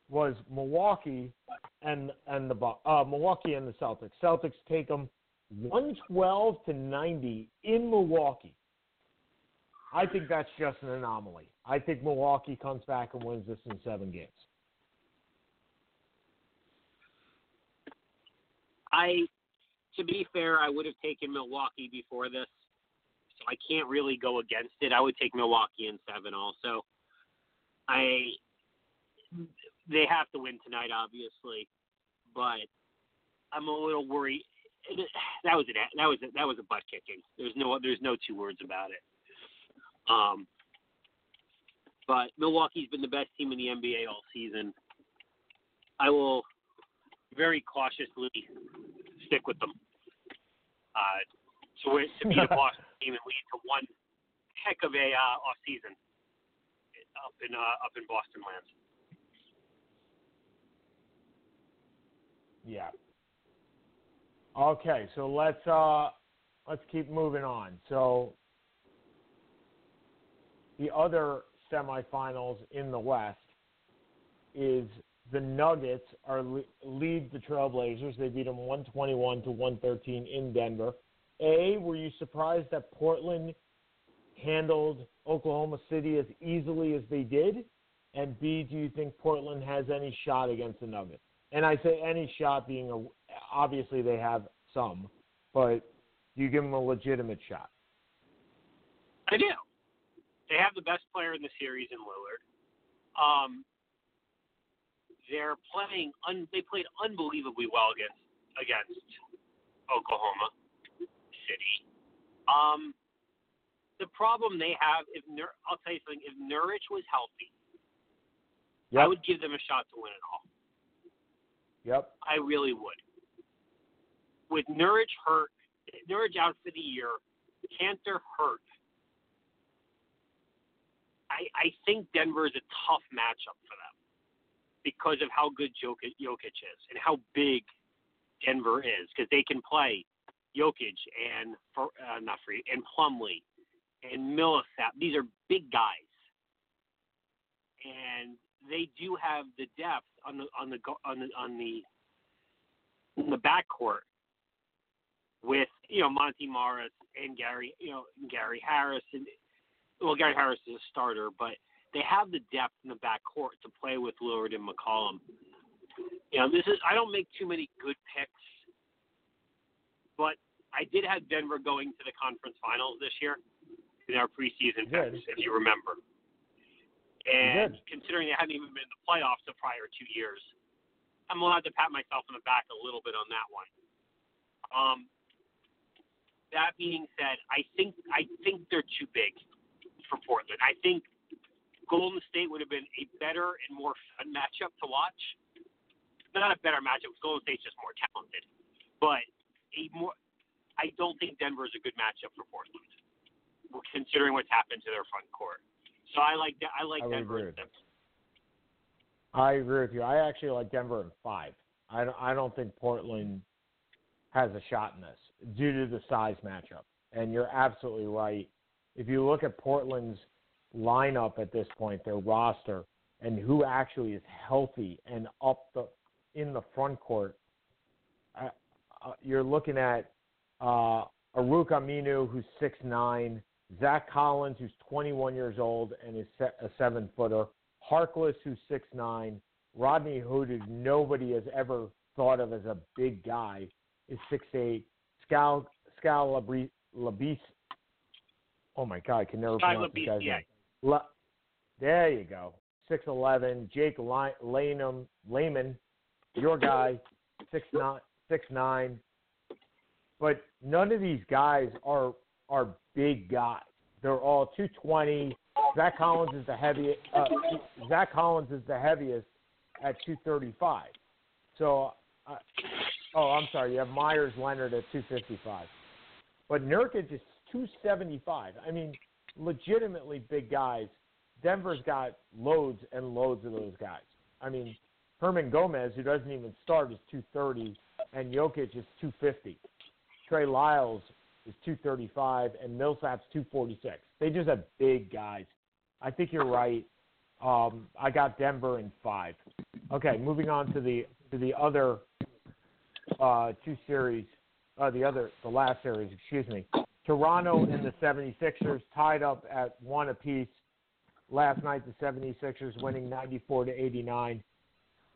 was Milwaukee and and the uh, Milwaukee and the Celtics. Celtics take them 112 to 90 in Milwaukee. I think that's just an anomaly. I think Milwaukee comes back and wins this in seven games. I, to be fair, I would have taken Milwaukee before this, so I can't really go against it. I would take Milwaukee in seven also. I, they have to win tonight, obviously, but I'm a little worried. That was it. That was a, that was a butt kicking. There's no there's no two words about it. Um, but Milwaukee's been the best team in the NBA all season. I will very cautiously stick with them. Uh, to, win- to beat a Boston team and lead to one heck of a uh, off season up in uh, up in Boston land. Yeah. Okay, so let's uh let's keep moving on. So the other semifinals in the West is the Nuggets are lead the Trailblazers. They beat them 121 to 113 in Denver. A, were you surprised that Portland handled Oklahoma City as easily as they did? And B, do you think Portland has any shot against the Nuggets? And I say any shot being a obviously they have some, but do you give them a legitimate shot? I do. They have the best player in the series in Lillard. Um, they're playing. Un, they played unbelievably well against against Oklahoma City. Um, the problem they have, if Nur, I'll tell you something, if Nurkic was healthy, I would give them a shot to win it all. Yep. I really would. With Nurkic hurt, Nurkic out for the year, Kanter hurt. I, I think Denver is a tough matchup for them because of how good Jokic, Jokic is and how big Denver is because they can play Jokic and uh, not free and Plumlee and Millsap. These are big guys, and they do have the depth on the on the on the on the in the backcourt with you know Monte Morris and Gary you know Gary Harris and well Gary Harris is a starter, but they have the depth in the backcourt to play with Lillard and McCollum. You know, this is I don't make too many good picks, but I did have Denver going to the conference finals this year in our preseason picks, if you remember. And considering they hadn't even been in the playoffs the prior two years, I'm allowed to pat myself on the back a little bit on that one. Um, that being said, I think I think they're too big for Portland. I think Golden State would have been a better and more fun matchup to watch. Not a better matchup. Golden State's just more talented, but a more. I don't think Denver is a good matchup for Portland, considering what's happened to their front court. So I like I like I Denver. agree in with seven. I agree with you. I actually like Denver in five. I don't, I don't think Portland has a shot in this due to the size matchup. And you're absolutely right. If you look at Portland's lineup at this point, their roster, and who actually is healthy and up the in the front court, uh, uh, you're looking at uh, Farouq Aminu, who's six nine, Zach Collins, who's 21 years old and is a seven footer, Harkless, who's six nine, Rodney Hood, who nobody has ever thought of as a big guy, is six eight, Scal Scal Labis. Oh my God, I can never Sky pronounce this Labis, guy's yeah. name. La- there you go. Six eleven. Jake Li- Lanham Layman, your guy, six nine six nine. But none of these guys are are big guys. They're all two twenty. Zach Collins is the heaviest. Uh, Zach Collins is the heaviest at two thirty five. So, uh, oh, I'm sorry. You have Meyers Leonard at two fifty five, but Nurkic is two seventy five. I mean, legitimately big guys. Denver's got loads and loads of those guys. I mean, Hernangomez, who doesn't even start, is 230, and Jokic is 250. Trey Lyles is 235, and Millsap's 246. They just have big guys. I think you're right. Um, I got Denver in five. Okay, moving on to the to the other uh, two series, uh, the other the last series, excuse me. Toronto and the 76ers tied up at one apiece. Last night, the 76ers winning 94 to 89.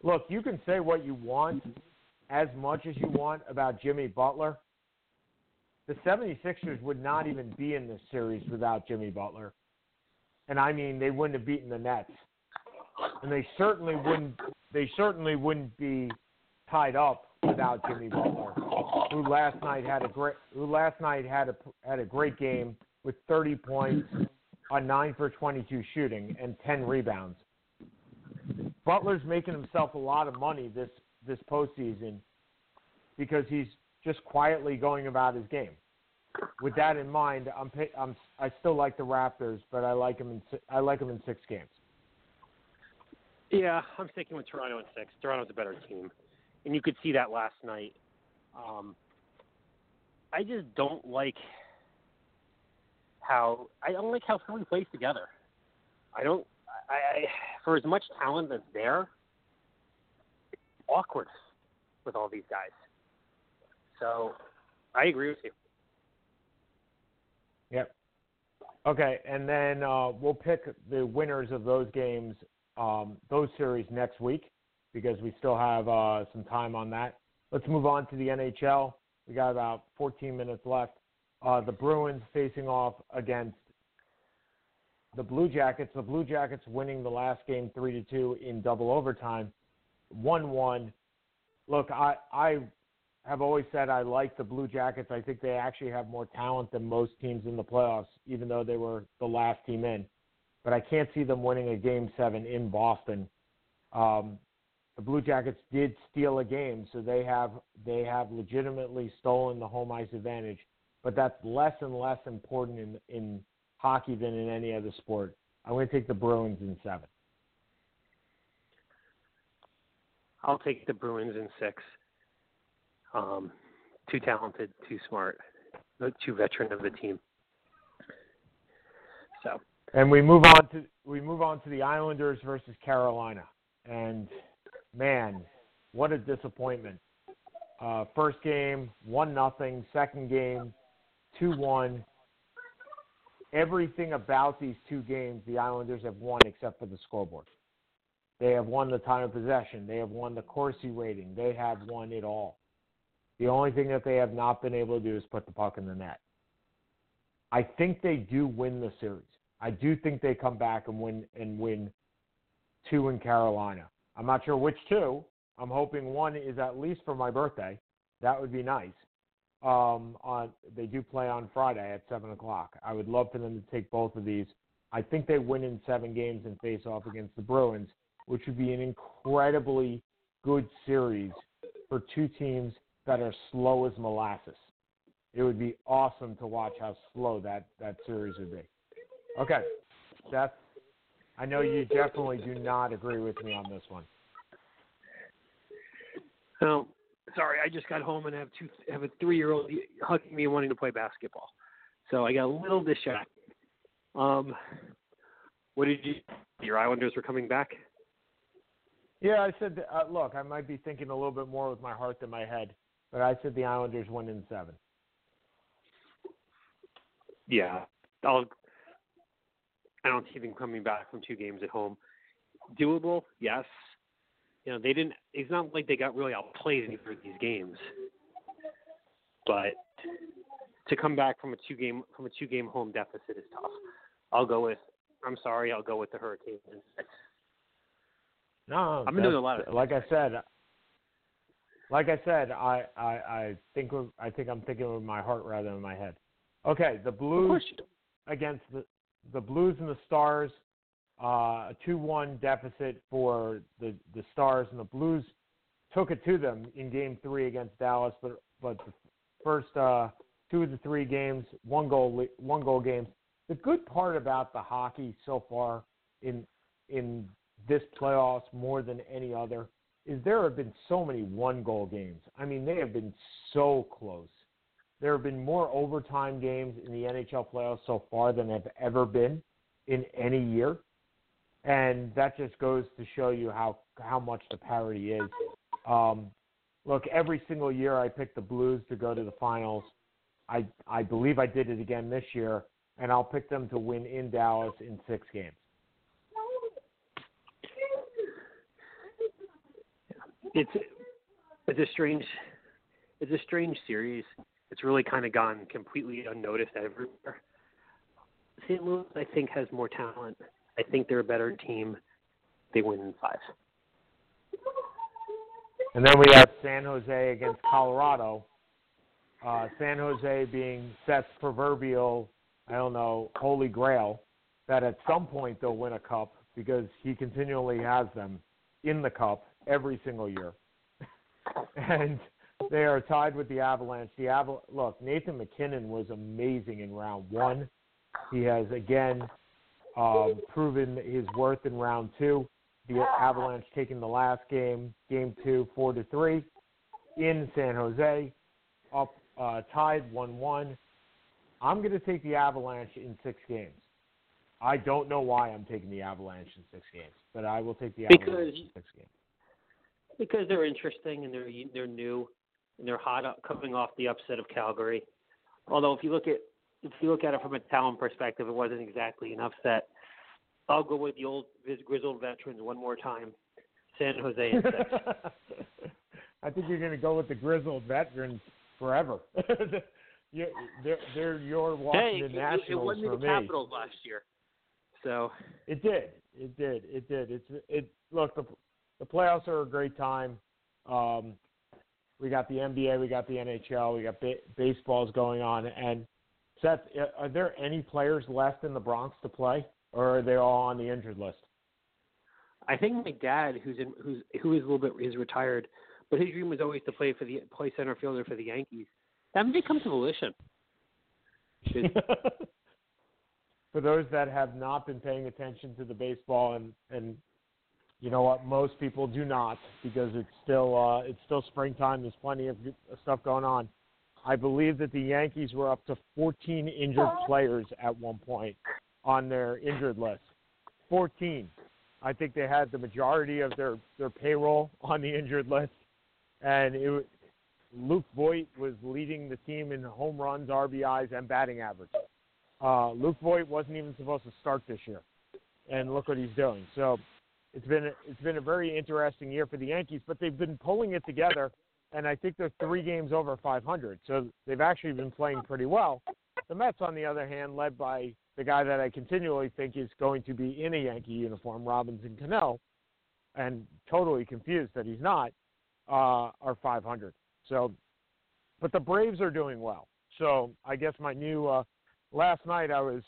Look, you can say what you want, as much as you want about Jimmy Butler. The 76ers would not even be in this series without Jimmy Butler. And I mean, they wouldn't have beaten the Nets. And they certainly wouldn't they certainly wouldn't be tied up without Jimmy Butler, who last night had a great who last night had a had a great game with 30 points on 9 for 22 shooting and 10 rebounds. Butler's making himself a lot of money this this postseason because he's just quietly going about his game. With that in mind, I'm I'm I still like the Raptors, but I like them in I like them in six games. Yeah, I'm sticking with Toronto in six. Toronto's a better team, and you could see that last night. Um, I just don't like how I don't like how Philly plays together. I don't. I, I for as much talent that's there, it's awkward with all these guys. So, I agree with you. Yep. Okay, and then uh, we'll pick the winners of those games, um, those series next week, because we still have uh, some time on that. Let's move on to the NHL. We got about 14 minutes left. Uh, the Bruins facing off against the Blue Jackets. The Blue Jackets winning the last game three to two in double overtime, one one. Look, I I have always said I like the Blue Jackets. I think they actually have more talent than most teams in the playoffs, even though they were the last team in. But I can't see them winning a game seven in Boston. Um, the Blue Jackets did steal a game, so they have they have legitimately stolen the home ice advantage. But that's less and less important in in hockey than in any other sport. I'm going to take the Bruins in seven. I'll take the Bruins in six. Um, too talented, too smart, too veteran of the team. So. And we move on to we move on to the Islanders versus Carolina, and man, what a disappointment! Uh, first game one nothing, second game two one. Everything about these two games, the Islanders have won except for the scoreboard. They have won the time of possession. They have won the Corsi rating. They have won it all. The only thing that they have not been able to do is put the puck in the net. I think they do win the series. I do think they come back and win and win two in Carolina. I'm not sure which two. I'm hoping one is at least for my birthday. That would be nice. Um, on they do play on Friday at seven o'clock. I would love for them to take both of these. I think they win in seven games and face off against the Bruins, which would be an incredibly good series for two teams that are slow as molasses. It would be awesome to watch how slow that, that series would be. Okay, Seth, I know you definitely do not agree with me on this one. Oh, sorry, I just got home and have two have a three year old hugging me and wanting to play basketball, so I got a little distracted. Um, what did you? Your Islanders were coming back. Yeah, I said. Uh, look, I might be thinking a little bit more with my heart than my head. But I said the Islanders win in seven. Yeah, I'll. I don't see them coming back from two games at home. Doable, yes. You know, they didn't. It's not like they got really outplayed in either of these games. But to come back from a two game from a two game home deficit is tough. I'll go with. I'm sorry. I'll go with the Hurricanes. No, I've been doing a lot of. Like I said, like I said, I, I, I think I think I'm thinking with my heart rather than my head. Okay, the Blues against the the Blues and the Stars, uh, a two-one deficit for the the Stars, and the Blues took it to them in Game Three against Dallas, but but the first uh, two of the three games, one goal one goal games. The good part about the hockey so far in in this playoffs more than any other is there have been so many one goal games. I mean, they have been so close. There have been more overtime games in the NHL playoffs so far than have ever been in any year. and that just goes to show you how how much the parity is. Um, look, every single year I pick the Blues to go to the finals. I I believe I did it again this year, and I'll pick them to win in Dallas in six games. It's it's a strange it's a strange series. It's really kind of gone completely unnoticed everywhere. St. Louis, I think, has more talent. I think they're a better team. They win in five. And then we have San Jose against Colorado. Uh, San Jose being Seth's proverbial, I don't know, holy grail, that at some point they'll win a cup because he continually has them in the cup every single year. and they are tied with the Avalanche. The Aval- look, Nathan MacKinnon was amazing in round one. He has again um, proven his worth in round two. The Avalanche taking the last game, game two, four to three, in San Jose, up uh, tied one one. I'm going to take the Avalanche in six games. I don't know why I'm taking the Avalanche in six games, but I will take the Avalanche Because- in six games. because they're interesting and they're they're new they're hot up, coming off the upset of Calgary. Although if you look at if you look at it from a talent perspective, it wasn't exactly an upset. I'll go with the old grizzled veterans one more time, San Jose in six. I think you're going to go with the grizzled veterans forever. they're, they're your hey, Washington it, it Nationals won me for the me. Capitals last year, so It did. It did. It did. It's it. Look, the the playoffs are a great time. Um, we got the NBA, we got the NHL, we got ba- baseballs going on. And Seth, are there any players left in the Bronx to play, or are they all on the injured list? I think my dad, who's in, who's who is a little bit is retired, but his dream was always to play for the play center fielder for the Yankees. That may come to fruition. For those that have not been paying attention to the baseball, and and you know what, most people do not because it's still uh, it's still springtime. There's plenty of stuff going on. I believe that the Yankees were up to 14 injured players at one point on their injured list. 14. I think they had the majority of their their payroll on the injured list, and it Luke Voit was leading the team in home runs, RBIs, and batting average. Uh, Luke Voit wasn't even supposed to start this year, and look what he's doing. So it's been it's been a very interesting year for the Yankees, but they've been pulling it together, and I think they're three games over 500. So they've actually been playing pretty well. The Mets, on the other hand, led by the guy that I continually think is going to be in a Yankee uniform, Robinson Cano, and totally confused that he's not, uh, are 500. So, but the Braves are doing well. So I guess my new uh, last night I was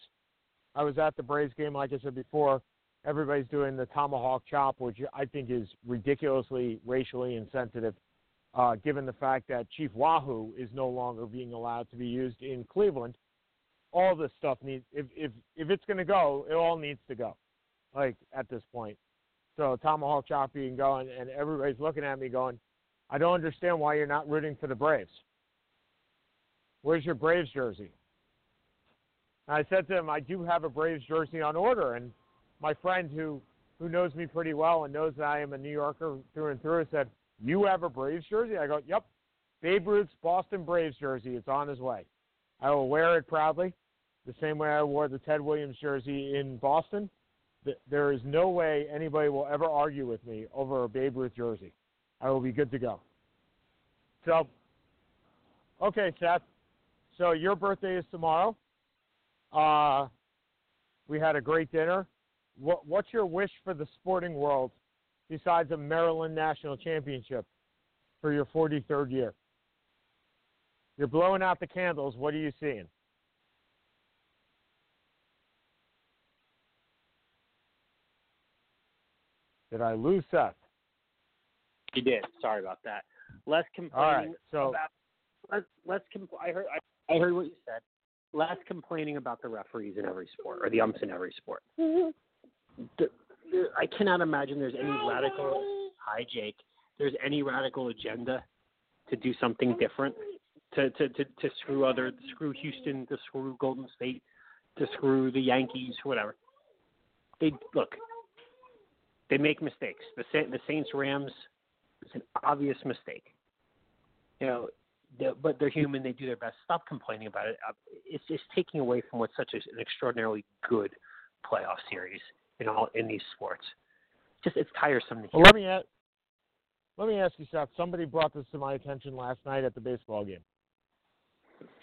I was at the Braves game, like I said before. Everybody's doing the tomahawk chop, which I think is ridiculously racially insensitive, uh, given the fact that Chief Wahoo is no longer being allowed to be used in Cleveland. All this stuff needs if if if it's going to go, it all needs to go, like at this point. So tomahawk chop being going, and everybody's looking at me going, I don't understand why you're not rooting for the Braves. Where's your Braves jersey? And I said to him, I do have a Braves jersey on order, and my friend who who knows me pretty well and knows that I am a New Yorker through and through said, "You have a Braves jersey?" I go, "Yep, Babe Ruth's Boston Braves jersey. It's on his way. I will wear it proudly, the same way I wore the Ted Williams jersey in Boston. There is no way anybody will ever argue with me over a Babe Ruth jersey. I will be good to go. So, okay, Seth. So your birthday is tomorrow. Uh, we had a great dinner. What, what's your wish for the sporting world besides a Maryland national championship for your 43rd year? You're blowing out the candles. What are you seeing? Did I lose Seth? You did. Sorry about that. Less All right. complaining So about less less compl- I heard I, I heard what you said. Less complaining about the referees in every sport or the umps in every sport. I cannot imagine there's any radical hi Jake. There's any radical agenda to do something different to to to, to screw other screw Houston to screw Golden State to screw the Yankees whatever. They look They make mistakes. The the Saints Rams is an obvious mistake. You know, they're, but they're human. They do their best. Stop complaining about it. It's just taking away from what's such an extraordinarily good playoff series in all in these sports. Just it's tiresome to hear. Well, let me ask, let me ask you, Seth. Somebody brought this to my attention last night at the baseball game.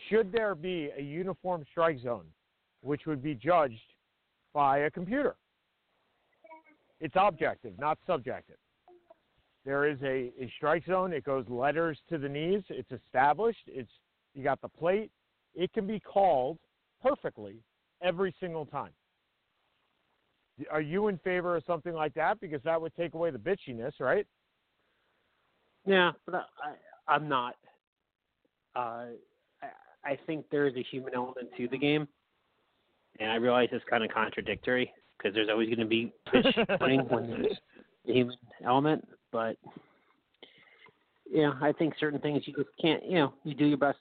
Should there be a uniform strike zone, which would be judged by a computer? It's objective, not subjective. There is a, a strike zone. It goes letters to the knees. It's established. It's you got the plate. It can be called perfectly every single time. Are you in favor of something like that? Because that would take away the bitchiness, right? Yeah, but I, I, I'm not. Uh, I, I think there is a human element to the game, and I realize it's kind of contradictory because there's always going to be pitch winning when there's a human element. But yeah, I think certain things you just can't. You know, you do your best,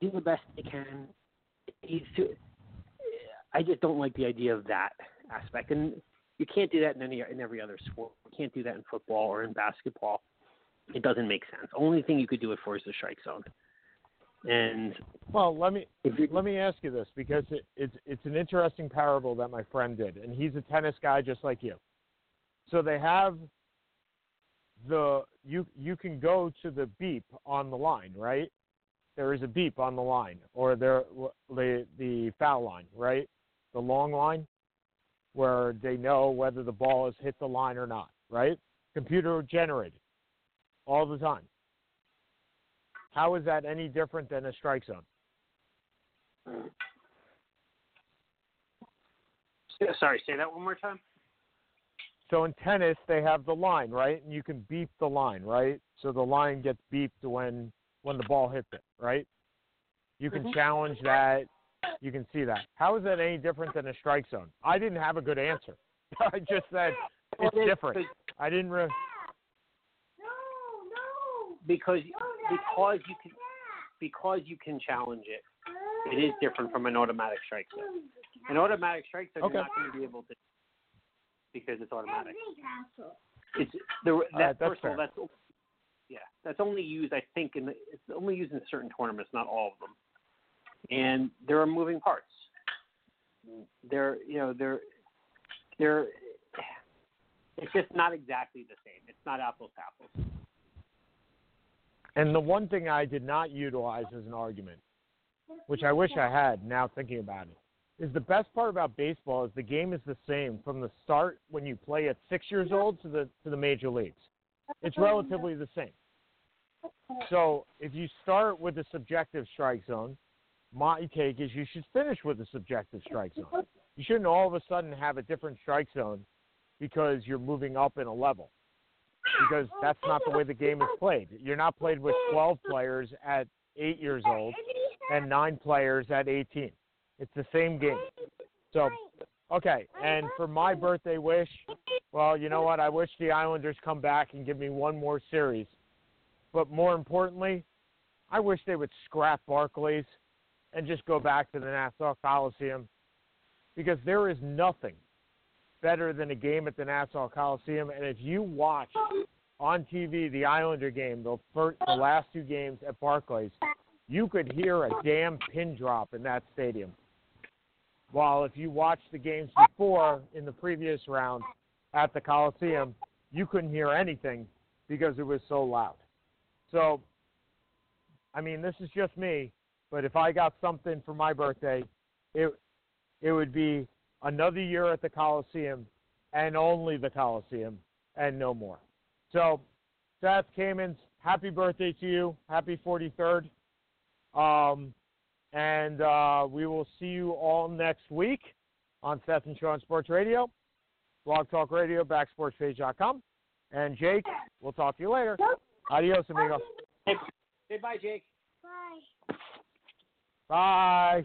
do the best you can. You, I just don't like the idea of that aspect, and you can't do that in any in every other sport. You can't do that in football or in basketball. It doesn't make sense. Only thing you could do it for is the strike zone. And Well, let me let me ask you this because it, it's it's an interesting parable that my friend did, and he's a tennis guy just like you. So they have the you you can go to the beep on the line, right? There is a beep on the line, or there the the foul line, right? The long line, where they know whether the ball has hit the line or not, right? Computer generated all the time. How is that any different than a strike zone? sorry, say that one more time. So in tennis, they have the line, right? And you can beep the line, right? So the line gets beeped when when the ball hits it, right? You can Mhm. challenge that. You can see that. How is that any different than a strike zone? I didn't have a good answer. I just said it's different. I didn't. Re- because because you can because you can challenge it. It is different from an automatic strike zone. An automatic strike zone Okay. you're not going to be able to because it's automatic. It's the that right, that's first of all that's yeah that's only used I think in the, it's only used in certain tournaments, not all of them. And there are moving parts. There you know there there it's just not exactly the same. It's not apples to apples. And the one thing I did not utilize as an argument, which I wish I had now thinking about it, is the best part about baseball is the game is the same from the start when you play at six years old to the to the major leagues. It's relatively the same. So if you start with a subjective strike zone, my take is you should finish with a subjective strike zone. You shouldn't all of a sudden have a different strike zone because you're moving up in a level because that's not the way the game is played. You're not played with 12 players at eight years old and nine players at 18. It's the same game. So, okay. And for my birthday wish, well, you know what? I wish the Islanders come back and give me one more series. But more importantly, I wish they would scrap Barclays and just go back to the Nassau Coliseum because there is nothing better than a game at the Nassau Coliseum. And if you watch on TV the Islander game, the first, the last two games at Barclays, you could hear a damn pin drop in that stadium. While if you watched the games before in the previous round at the Coliseum, you couldn't hear anything because it was so loud. So, I mean, this is just me, but if I got something for my birthday, it it would be another year at the Coliseum and only the Coliseum and no more. So, Seth Kamens, happy birthday to you. Happy 43rd. Um, and uh, we will see you all next week on Seth and Sean Sports Radio, Blog Talk Radio, backsportspage.com. And Jake, we'll talk to you later. Adios, amigo. Hey, say bye, Jake. Bye. Bye.